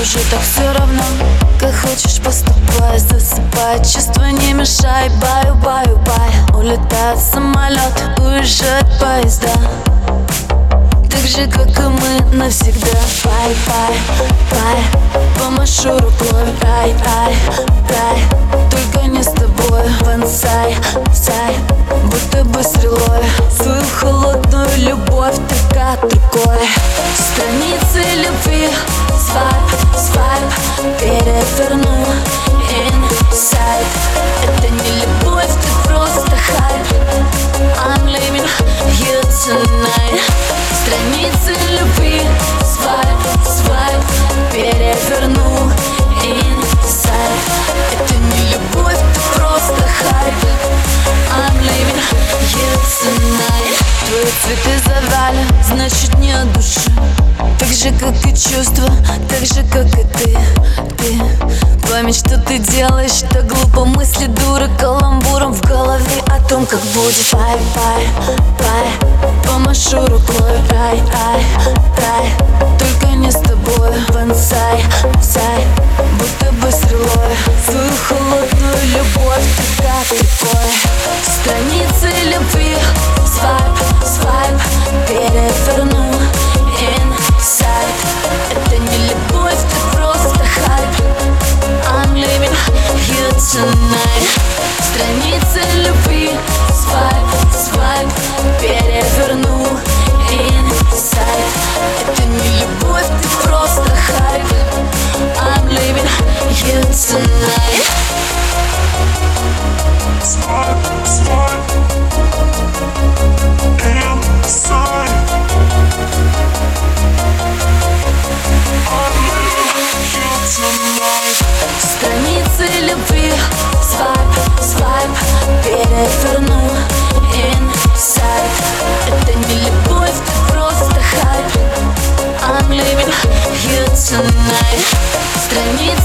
уже так все равно Как хочешь поступай, засыпай Чувства не мешай, баю, баю, бай. Улетает самолет, уезжает поезда. Так же, как и мы навсегда. Bye, bye, bye. Помашу рукой, bye, bye, bye. Переверну Inside Это не любовь, ты просто хайп. I'm leaving you tonight. Страницы любви Свайп, свайп. Переверну Inside Это не любовь, ты просто хайп. I'm leaving you tonight. Твои цветы завали, значит не от души Так же, как и чувства, так же, как и ты Память, что ты делаешь, так глупо. Мысли дура Каламбуром в голове о том, как будет. Пай, пай, пай, помашу рукой Рай, ай, tonight. Страницы tonight. Страницы